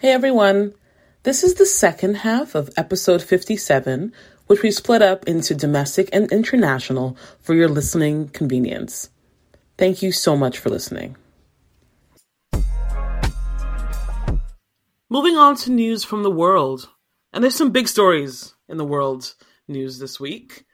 Hey everyone. This is the second half of episode 57, which we split up into domestic and international for your listening convenience. Thank you so much for listening. Moving on to news from the world. And there's some big stories in the world news this week.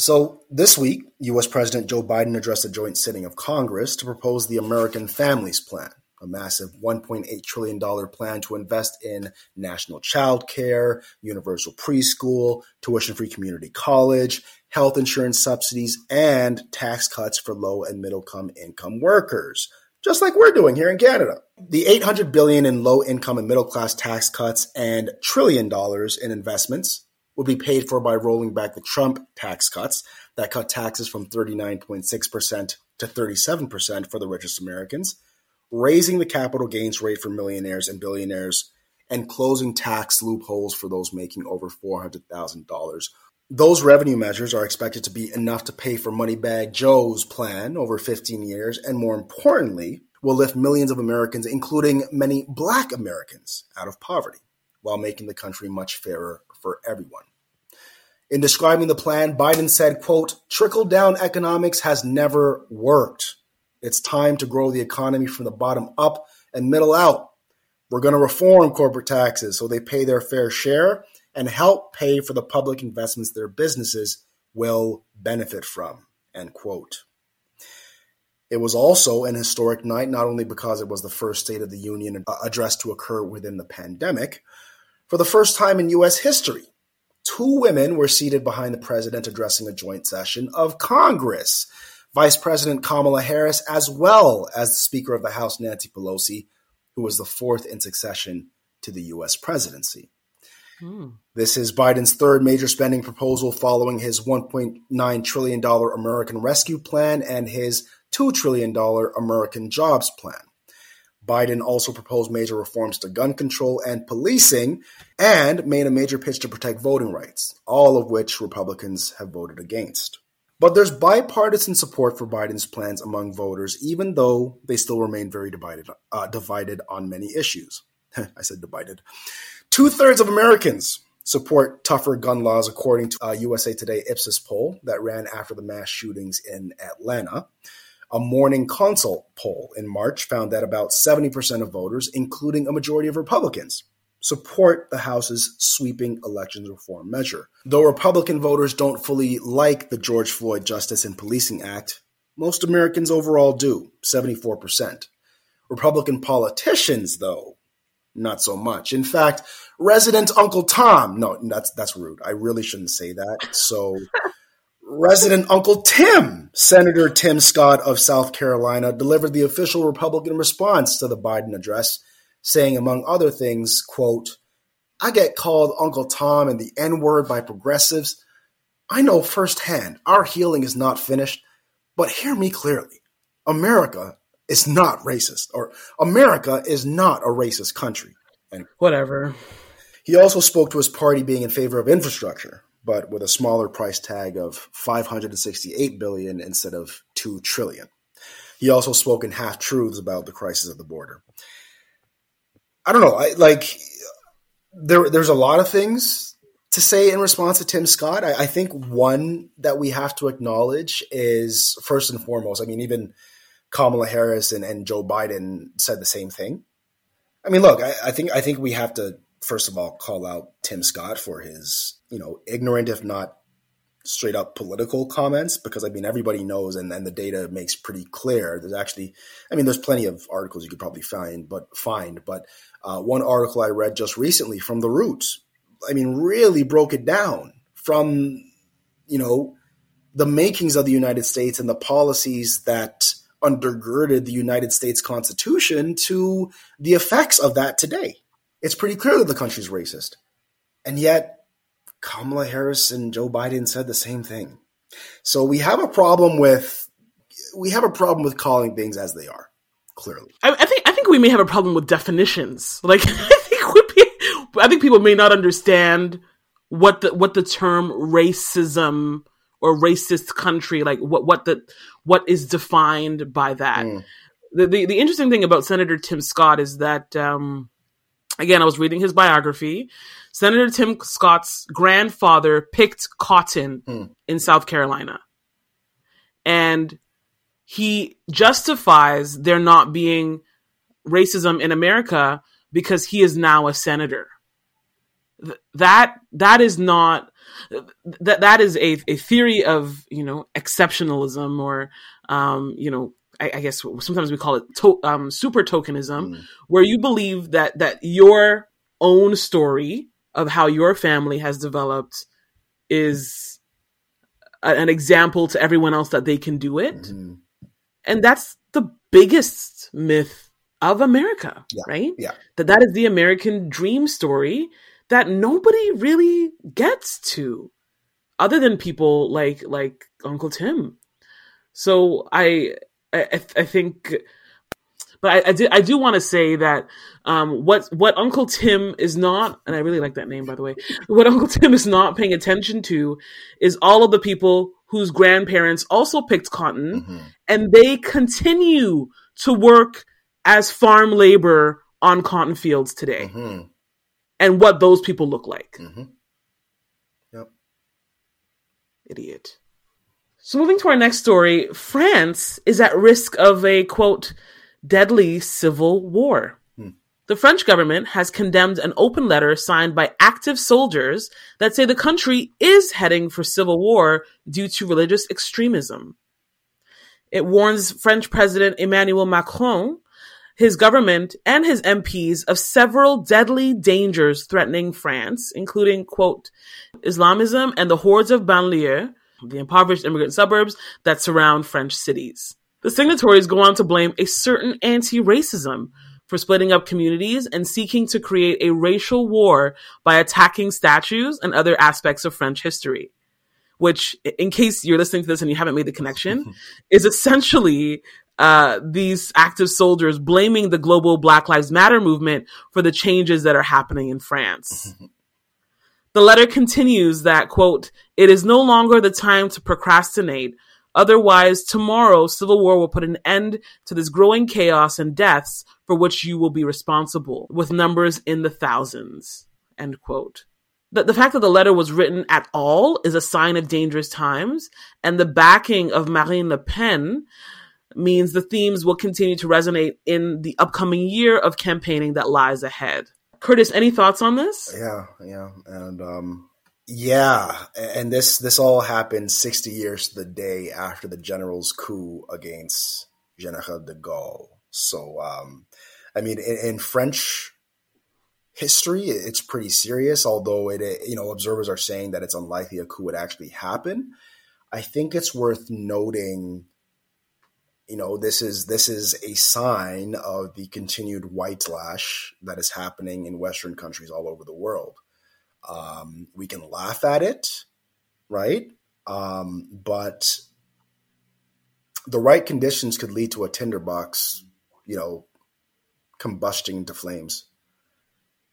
So, this week, U.S. President Joe Biden addressed a joint sitting of Congress to propose the American Families Plan, a massive $1.8 trillion plan to invest in national child care, universal preschool, tuition free community college, health insurance subsidies, and tax cuts for low and middle income workers. Just like we're doing here in Canada. The 800 billion in low income and middle class tax cuts and trillion dollars in investments will be paid for by rolling back the Trump tax cuts that cut taxes from 39.6% to 37% for the richest Americans, raising the capital gains rate for millionaires and billionaires, and closing tax loopholes for those making over $400,000. Those revenue measures are expected to be enough to pay for Moneybag Joe's plan over 15 years, and more importantly, will lift millions of Americans, including many black Americans, out of poverty, while making the country much fairer for everyone. In describing the plan, Biden said, quote, trickle down economics has never worked. It's time to grow the economy from the bottom up and middle out. We're going to reform corporate taxes so they pay their fair share and help pay for the public investments their businesses will benefit from, end quote. It was also an historic night, not only because it was the first State of the Union address to occur within the pandemic. For the first time in U.S. history, two women were seated behind the president addressing a joint session of Congress. Vice President Kamala Harris, as well as the Speaker of the House, Nancy Pelosi, who was the fourth in succession to the U.S. presidency. Hmm. This is Biden's third major spending proposal following his $1.9 trillion American Rescue Plan and his $2 trillion American Jobs Plan. Biden also proposed major reforms to gun control and policing and made a major pitch to protect voting rights, all of which Republicans have voted against. But there's bipartisan support for Biden's plans among voters, even though they still remain very divided, uh, divided on many issues. I said divided. Two thirds of Americans support tougher gun laws, according to a USA Today Ipsos poll that ran after the mass shootings in Atlanta. A Morning Consult poll in March found that about 70% of voters, including a majority of Republicans, support the House's sweeping elections reform measure. Though Republican voters don't fully like the George Floyd Justice and Policing Act, most Americans overall do, 74%. Republican politicians, though, not so much. In fact, resident Uncle Tom, no, that's that's rude. I really shouldn't say that. So resident Uncle Tim, Senator Tim Scott of South Carolina, delivered the official Republican response to the Biden address, saying among other things, quote, I get called Uncle Tom and the N-word by progressives. I know firsthand our healing is not finished, but hear me clearly. America is not racist, or America is not a racist country. And Whatever. he also spoke to his party being in favor of infrastructure, but with a smaller price tag of 568 billion instead of 2 trillion. He also spoke in half truths about the crisis at the border. I don't know, I like there there's a lot of things to say in response to Tim Scott. I, I think one that we have to acknowledge is first and foremost, I mean, even Kamala Harris and, and Joe Biden said the same thing. I mean, look, I, I think I think we have to first of all call out Tim Scott for his, you know, ignorant if not straight up political comments because I mean everybody knows and, and the data makes pretty clear. There's actually I mean there's plenty of articles you could probably find but find, but uh, one article I read just recently from The Roots, I mean really broke it down from you know the makings of the United States and the policies that undergirded the United States Constitution to the effects of that today. It's pretty clear that the country's racist. And yet, Kamala Harris and Joe Biden said the same thing. So we have a problem with we have a problem with calling things as they are. Clearly, I, I think I think we may have a problem with definitions. Like I think we I think people may not understand what the what the term racism or racist country like what what the what is defined by that. Mm. The, the, the interesting thing about Senator Tim Scott is that um, again I was reading his biography. Senator Tim Scott's grandfather picked cotton mm. in South Carolina. And he justifies there not being racism in America because he is now a senator. that that is not that that is a, a theory of you know exceptionalism or um, you know I, I, guess sometimes we call it to, um, super tokenism, mm. where you believe that that your own story of how your family has developed is a, an example to everyone else that they can do it. Mm-hmm. And that's the biggest myth of America, yeah. right? Yeah. That that is the American dream story that nobody really gets to other than people like like Uncle Tim. So I I, I think but I, I, do, I do want to say that um, what what Uncle Tim is not, and I really like that name by the way. What Uncle Tim is not paying attention to is all of the people whose grandparents also picked cotton, mm-hmm. and they continue to work as farm labor on cotton fields today, mm-hmm. and what those people look like. Mm-hmm. Yep. Idiot. So moving to our next story, France is at risk of a quote deadly civil war. Hmm. The French government has condemned an open letter signed by active soldiers that say the country is heading for civil war due to religious extremism. It warns French President Emmanuel Macron, his government, and his MPs of several deadly dangers threatening France, including, quote, Islamism and the hordes of banlieue, the impoverished immigrant suburbs that surround French cities. The signatories go on to blame a certain anti-racism for splitting up communities and seeking to create a racial war by attacking statues and other aspects of French history. Which, in case you're listening to this and you haven't made the connection, is essentially uh, these active soldiers blaming the global Black Lives Matter movement for the changes that are happening in France. the letter continues that, quote, it is no longer the time to procrastinate, Otherwise, tomorrow, civil war will put an end to this growing chaos and deaths for which you will be responsible, with numbers in the thousands. End quote. The, the fact that the letter was written at all is a sign of dangerous times, and the backing of Marine Le Pen means the themes will continue to resonate in the upcoming year of campaigning that lies ahead. Curtis, any thoughts on this? Yeah, yeah. And um, yeah, and this this all happened 60 years to the day after the general's coup against General de Gaulle. So, um, I mean, in, in, French history, it's pretty serious. Although it, you know, observers are saying that it's unlikely a coup would actually happen. I think it's worth noting. You know, this is this is a sign of the continued white lash that is happening in Western countries all over the world. Um, we can laugh at it, right? Um, but the right conditions could lead to a tinderbox, you know, combusting into flames.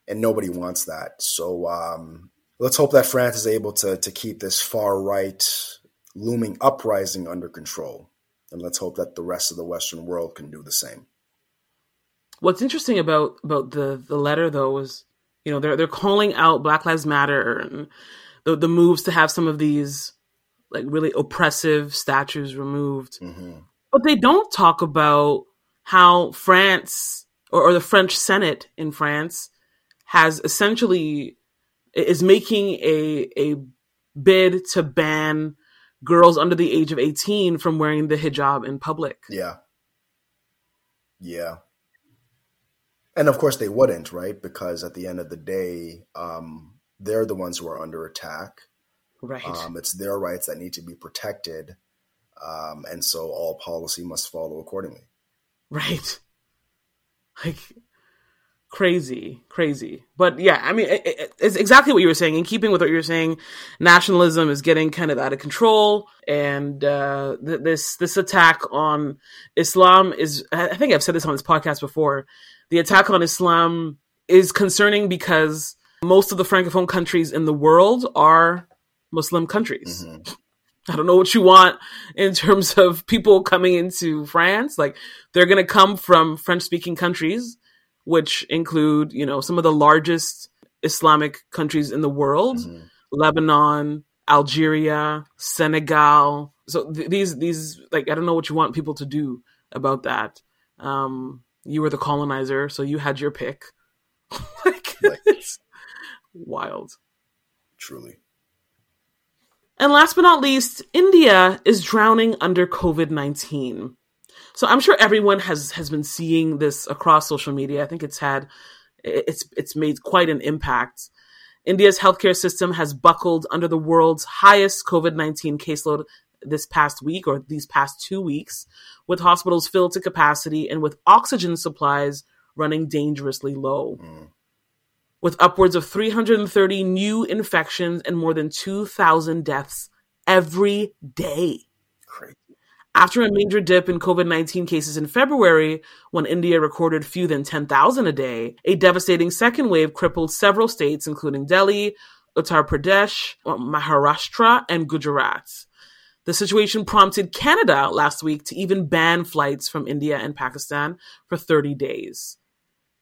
And nobody wants that. So um, let's hope that France is able to, to keep this far right looming uprising under control. And let's hope that the rest of the Western world can do the same. What's interesting about, about the, the letter, though, is you know, they're they're calling out Black Lives Matter and the the moves to have some of these like really oppressive statues removed. Mm-hmm. But they don't talk about how France or, or the French Senate in France has essentially is making a a bid to ban girls under the age of 18 from wearing the hijab in public. Yeah. Yeah and of course they wouldn't, right? Because at the end of the day, um, they're the ones who are under attack. Right. Um, it's their rights that need to be protected. um, and so all policy must follow accordingly. Right. Like crazy, crazy. But yeah, I mean, it, it, it's exactly what you were saying. In keeping with what you were saying, nationalism is getting kind of out of control, and uh, th- this this attack on Islam is. I think I've said this on this podcast before. The attack on Islam is concerning because most of the francophone countries in the world are Muslim countries. Mm-hmm. I don't know what you want in terms of people coming into France. Like they're going to come from French speaking countries which include, you know, some of the largest Islamic countries in the world, mm-hmm. Lebanon, Algeria, Senegal. So th- these these like I don't know what you want people to do about that. Um, you were the colonizer, so you had your pick. like, it's wild. Truly. And last but not least, India is drowning under COVID 19. So I'm sure everyone has has been seeing this across social media. I think it's had it's it's made quite an impact. India's healthcare system has buckled under the world's highest COVID-19 caseload this past week or these past 2 weeks, with hospitals filled to capacity and with oxygen supplies running dangerously low. Mm. With upwards of 330 new infections and more than 2,000 deaths every day. Crazy. After a major dip in COVID 19 cases in February, when India recorded fewer than 10,000 a day, a devastating second wave crippled several states, including Delhi, Uttar Pradesh, Maharashtra, and Gujarat. The situation prompted Canada last week to even ban flights from India and Pakistan for 30 days.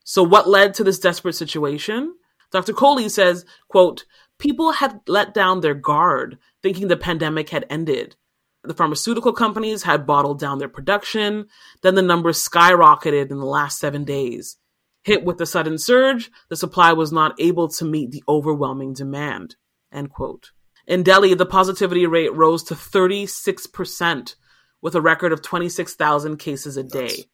So what led to this desperate situation? Dr. Kohli says, quote, people had let down their guard, thinking the pandemic had ended. The pharmaceutical companies had bottled down their production. Then the numbers skyrocketed in the last seven days. Hit with the sudden surge, the supply was not able to meet the overwhelming demand. End quote. In Delhi, the positivity rate rose to 36%, with a record of 26,000 cases a day,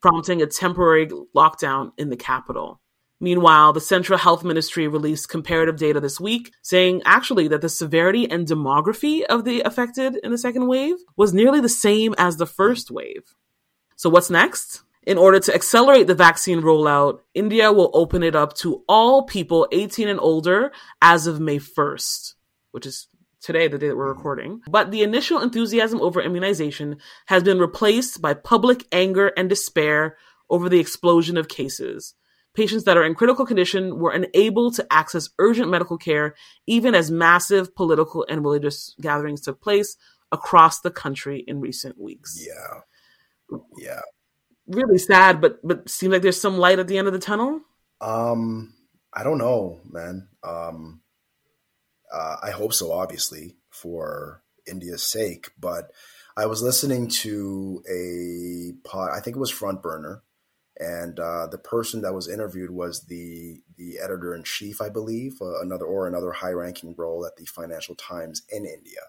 prompting a temporary lockdown in the capital. Meanwhile, the Central Health Ministry released comparative data this week saying actually that the severity and demography of the affected in the second wave was nearly the same as the first wave. So what's next? In order to accelerate the vaccine rollout, India will open it up to all people 18 and older as of May 1st, which is today, the day that we're recording. But the initial enthusiasm over immunization has been replaced by public anger and despair over the explosion of cases patients that are in critical condition were unable to access urgent medical care, even as massive political and religious gatherings took place across the country in recent weeks. Yeah. Yeah. Really sad, but but seems like there's some light at the end of the tunnel. Um, I don't know, man. Um, uh, I hope so, obviously, for India's sake. But I was listening to a pod. I think it was Front Burner, and uh, the person that was interviewed was the the editor in chief, I believe, uh, another or another high ranking role at the Financial Times in India.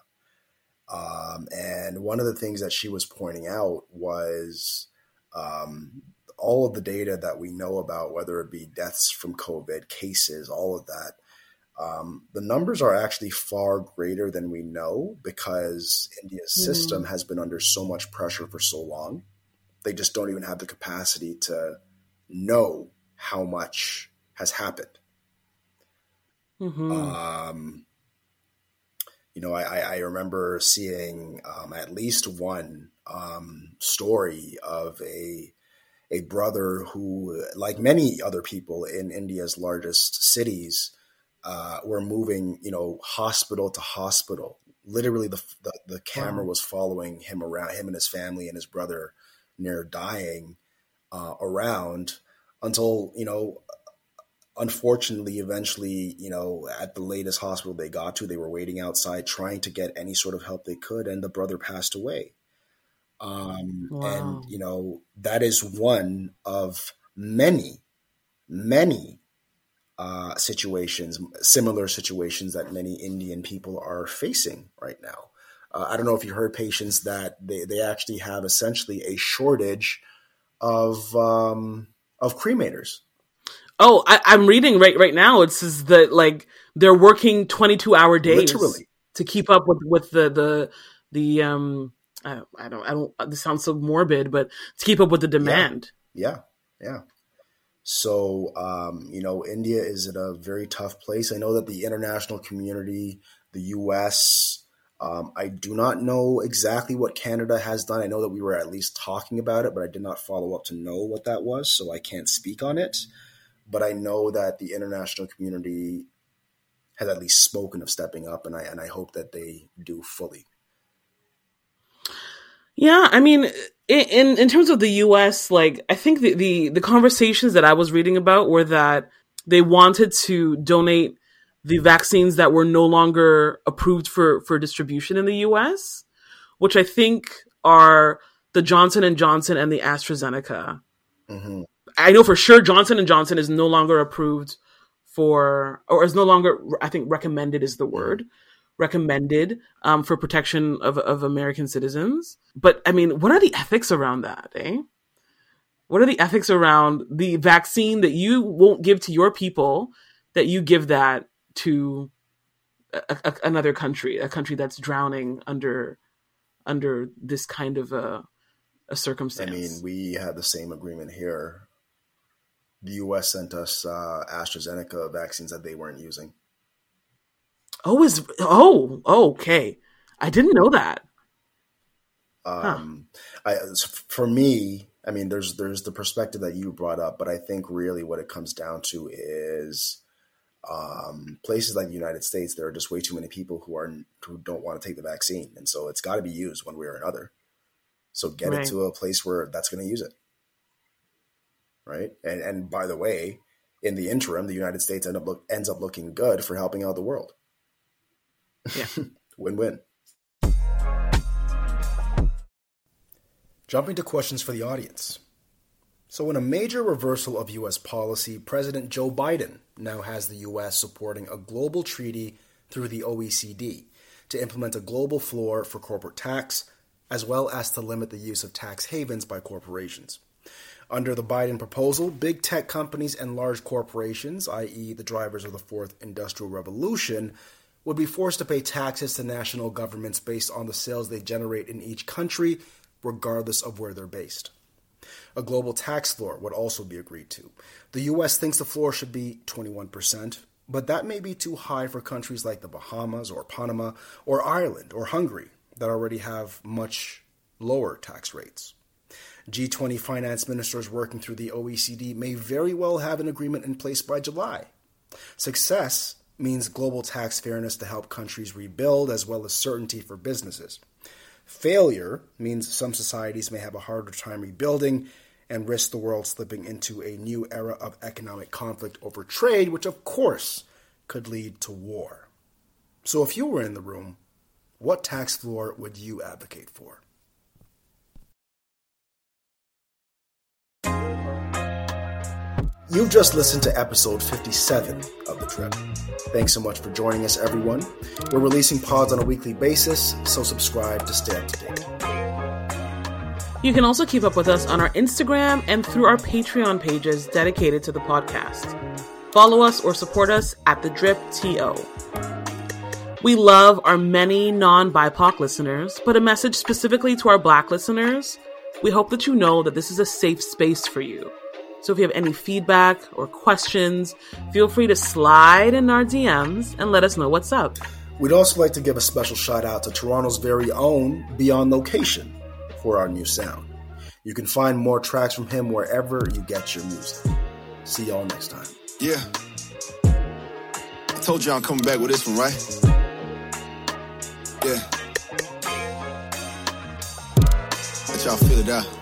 Um, and one of the things that she was pointing out was um, all of the data that we know about, whether it be deaths from COVID, cases, all of that. Um, the numbers are actually far greater than we know because India's mm. system has been under so much pressure for so long they just don't even have the capacity to know how much has happened. Mm-hmm. Um, you know, I, I remember seeing um, at least one um, story of a a brother who, like many other people in India's largest cities, uh, were moving, you know, hospital to hospital. Literally, the the, the camera wow. was following him around, him and his family and his brother near dying uh, around until you know unfortunately eventually you know at the latest hospital they got to they were waiting outside trying to get any sort of help they could and the brother passed away um, wow. and you know that is one of many many uh, situations similar situations that many indian people are facing right now uh, I don't know if you heard patients that they, they actually have essentially a shortage of um, of cremators. Oh, I, am reading right right now. It says that like they're working 22 hour days Literally. to keep up with with the the the um I, I don't, I don't, this sounds so morbid, but to keep up with the demand. Yeah. Yeah. yeah. So, um, you know, India is in a very tough place. I know that the international community, the US, um, I do not know exactly what Canada has done. I know that we were at least talking about it, but I did not follow up to know what that was, so I can't speak on it. But I know that the international community has at least spoken of stepping up, and I and I hope that they do fully. Yeah, I mean, in in terms of the U.S., like I think the, the the conversations that I was reading about were that they wanted to donate the vaccines that were no longer approved for for distribution in the US, which I think are the Johnson and Johnson and the AstraZeneca. Mm-hmm. I know for sure Johnson and Johnson is no longer approved for, or is no longer, I think, recommended is the word, recommended um, for protection of of American citizens. But I mean, what are the ethics around that? Eh? What are the ethics around the vaccine that you won't give to your people that you give that to a, a, another country, a country that's drowning under under this kind of a, a circumstance. I mean, we had the same agreement here. The U.S. sent us uh, AstraZeneca vaccines that they weren't using. Oh, is oh okay. I didn't know that. Um, huh. I, for me, I mean, there's there's the perspective that you brought up, but I think really what it comes down to is um, places like the United States, there are just way too many people who are who don't want to take the vaccine, and so it's got to be used one way or another. So get right. it to a place where that's going to use it, right? And and by the way, in the interim, the United States end up look, ends up looking good for helping out the world. Yeah, win win. Jumping to questions for the audience. So, in a major reversal of U.S. policy, President Joe Biden now has the U.S. supporting a global treaty through the OECD to implement a global floor for corporate tax, as well as to limit the use of tax havens by corporations. Under the Biden proposal, big tech companies and large corporations, i.e., the drivers of the fourth industrial revolution, would be forced to pay taxes to national governments based on the sales they generate in each country, regardless of where they're based. A global tax floor would also be agreed to. The U.S. thinks the floor should be 21%, but that may be too high for countries like the Bahamas or Panama or Ireland or Hungary that already have much lower tax rates. G20 finance ministers working through the OECD may very well have an agreement in place by July. Success means global tax fairness to help countries rebuild as well as certainty for businesses. Failure means some societies may have a harder time rebuilding and risk the world slipping into a new era of economic conflict over trade, which of course could lead to war. So, if you were in the room, what tax floor would you advocate for? You've just listened to episode 57 of The Drip. Thanks so much for joining us, everyone. We're releasing pods on a weekly basis, so subscribe to stay up to date. You can also keep up with us on our Instagram and through our Patreon pages dedicated to the podcast. Follow us or support us at The Drip TO. We love our many non BIPOC listeners, but a message specifically to our Black listeners. We hope that you know that this is a safe space for you so if you have any feedback or questions, feel free to slide in our DMs and let us know what's up. We'd also like to give a special shout out to Toronto's very own Beyond Location for our new sound. You can find more tracks from him wherever you get your music. See y'all next time. Yeah. I told you I'm coming back with this one, right? Yeah. Let y'all feel it out.